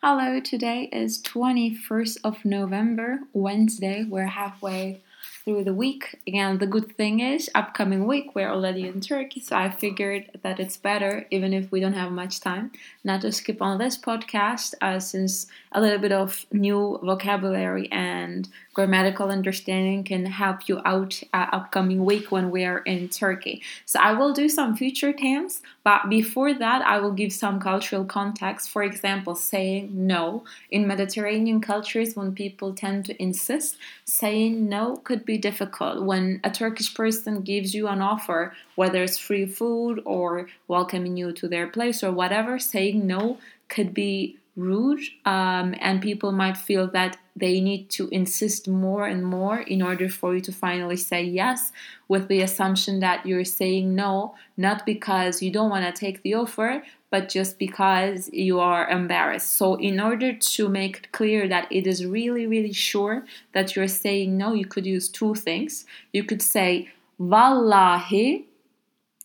Hello, today is 21st of November, Wednesday. We're halfway through the week. Again, the good thing is, upcoming week we're already in Turkey, so I figured that it's better, even if we don't have much time, not to skip on this podcast, uh, since a little bit of new vocabulary and grammatical understanding can help you out uh, upcoming week when we are in Turkey. So I will do some future tense, but before that, I will give some cultural context. For example, saying no in Mediterranean cultures, when people tend to insist, saying no could be difficult. When a Turkish person gives you an offer, whether it's free food or welcoming you to their place or whatever, saying no could be rude, um, and people might feel that they need to insist more and more in order for you to finally say yes, with the assumption that you're saying no, not because you don't want to take the offer, but just because you are embarrassed. So, in order to make it clear that it is really, really sure that you're saying no, you could use two things. You could say wallahi,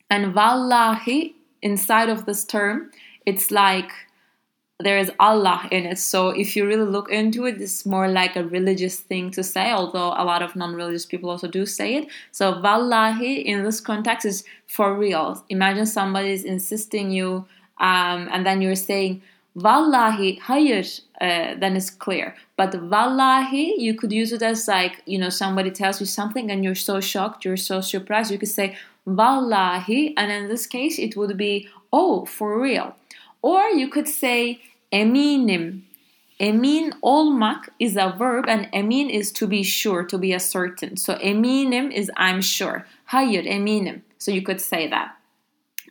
and wallahi inside of this term, it's like there is Allah in it. So if you really look into it, it's more like a religious thing to say, although a lot of non-religious people also do say it. So wallahi in this context is for real. Imagine somebody is insisting you, um, and then you're saying wallahi hayır, uh, then it's clear. But wallahi, you could use it as like you know somebody tells you something and you're so shocked, you're so surprised. You could say wallahi, and in this case, it would be oh for real. Or you could say eminim. Emin olmak is a verb and emin is to be sure, to be a certain. So eminim is I'm sure. Hayır eminim. So you could say that.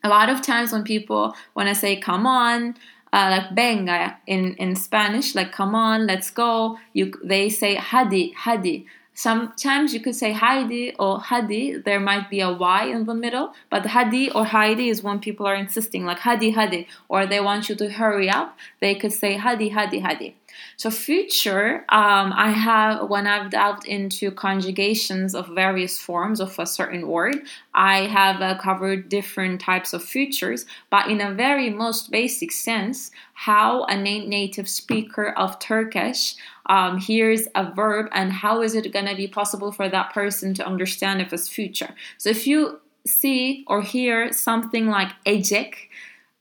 A lot of times when people want to say come on, uh, like venga in, in Spanish, like come on, let's go, you, they say hadi, hadi. Sometimes you could say Haydi or Hadi. There might be a Y in the middle, but Hadi or Haydi is when people are insisting, like Hadi, Hadi, or they want you to hurry up. They could say Hadi, Hadi, Hadi. So future, um, I have when I've delved into conjugations of various forms of a certain word, I have uh, covered different types of futures, but in a very most basic sense, how a native speaker of Turkish um, hears a verb and how is it going to be possible for that person to understand if it's future. So if you see or hear something like ejek,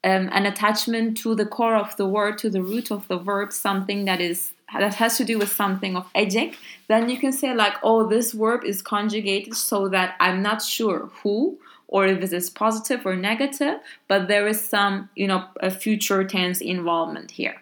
um, an attachment to the core of the word, to the root of the verb, something that is that has to do with something of ejek, then you can say like, oh, this verb is conjugated so that I'm not sure who or if this is positive or negative, but there is some, you know, a future tense involvement here.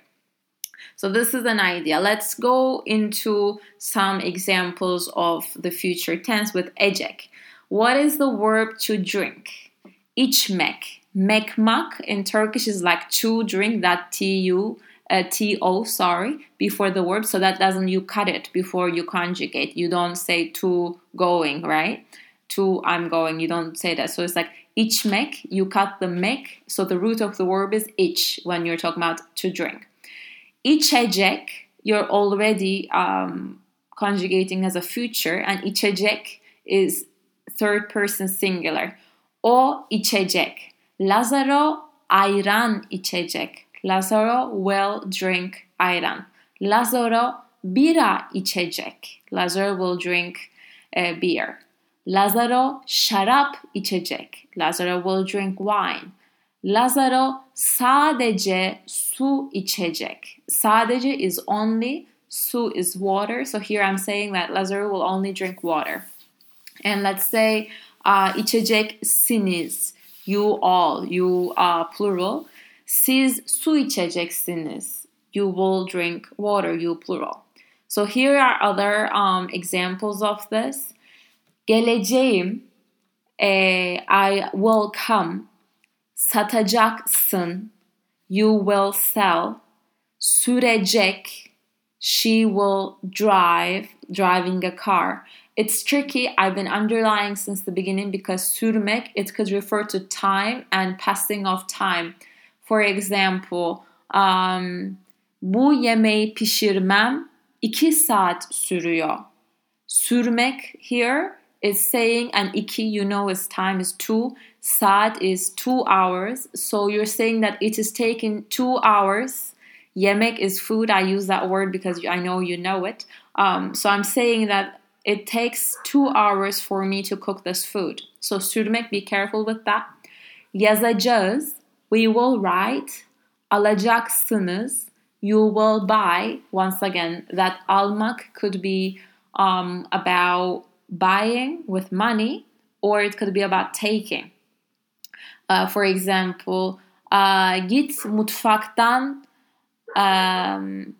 So this is an idea. Let's go into some examples of the future tense with ejek. What is the verb to drink? İçmek. Mekmak in Turkish is like to drink that tu uh, to sorry before the verb so that doesn't you cut it before you conjugate. You don't say to going right? To i'm going you don't say that. So it's like içmek you cut the mek. So the root of the verb is ich when you're talking about to drink. Içecek you're already um, conjugating as a future and içecek is third person singular. O içecek Lazaro ayran içecek. Lazaro will drink ayran. Lazaro bira içecek. Lazaro will drink uh, beer. Lazaro şarap içecek. Lazaro will drink wine. Lazaro sadece su içecek. Sadece is only, su is water. So here I'm saying that Lazaro will only drink water. And let's say uh, içeceksiniz you all, you are plural. Siz su içeceksiniz. You will drink water, you plural. So here are other um, examples of this. Geleceğim, eh, I will come. Satacaksın, you will sell. Sürecek, she will drive, driving a car. It's tricky. I've been underlying since the beginning because sürmek it could refer to time and passing of time. For example, um, bu yemeği pişirmem iki saat sürüyor. Sürmek here is saying and iki you know is time is two saat is two hours so you're saying that it is taking two hours Yemek is food. I use that word because I know you know it. Um, so I'm saying that it takes two hours for me to cook this food. So sürmek, be careful with that. Yazacağız, we will write. Alacaksınız, you will buy. Once again, that almak could be um, about buying with money, or it could be about taking. Uh, for example, uh, git mutfaktan um,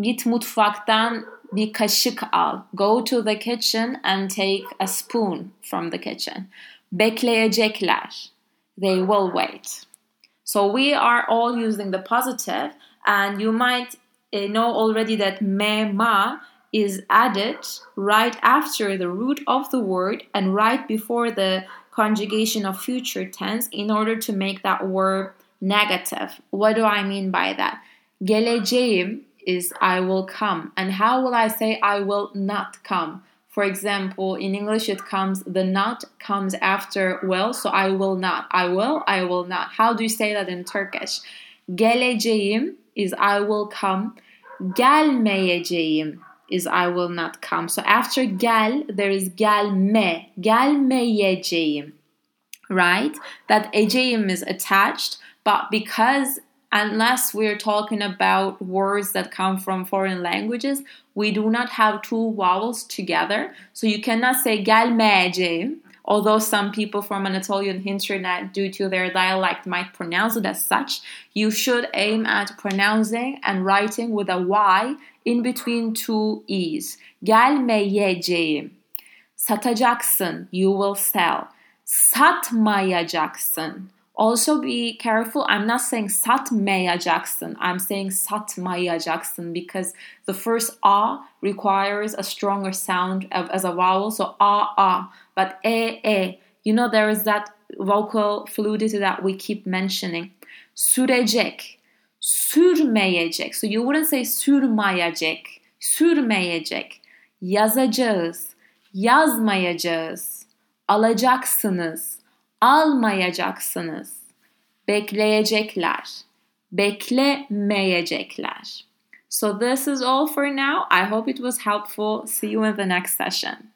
git mutfaktan bir al. Go to the kitchen and take a spoon from the kitchen. Bekleyecekler. They will wait. So we are all using the positive, and you might uh, know already that me ma is added right after the root of the word and right before the conjugation of future tense in order to make that word negative. What do I mean by that? Geleceğim is I will come. And how will I say I will not come? For example, in English it comes the not comes after will, so I will not. I will, I will not. How do you say that in Turkish? Geleceğim is I will come. Gelmeyeceğim is I will not come. So after gel there is gelme. Gelmeyeceğim. Right? That eceğim is attached, but because unless we're talking about words that come from foreign languages, we do not have two vowels together. So you cannot say gelmeyeceğim, although some people from Anatolian internet, due to their dialect, might pronounce it as such. You should aim at pronouncing and writing with a Y in between two E's. Gelmeyeceğim. Satacaksın, you will sell. Satmayacaksın also be careful. I'm not saying satmayacaksın. I'm saying satmayacaksın because the first a requires a stronger sound as a vowel. So a a, but e e. You know there is that vocal fluidity that we keep mentioning. Sürecek, sürmeyecek. So you wouldn't say sürmeyecek, sürmeyecek. Yazacağız, yazmayacağız. Alacaksınız almayacaksınız. Bekleyecekler. Beklemeyecekler. So this is all for now. I hope it was helpful. See you in the next session.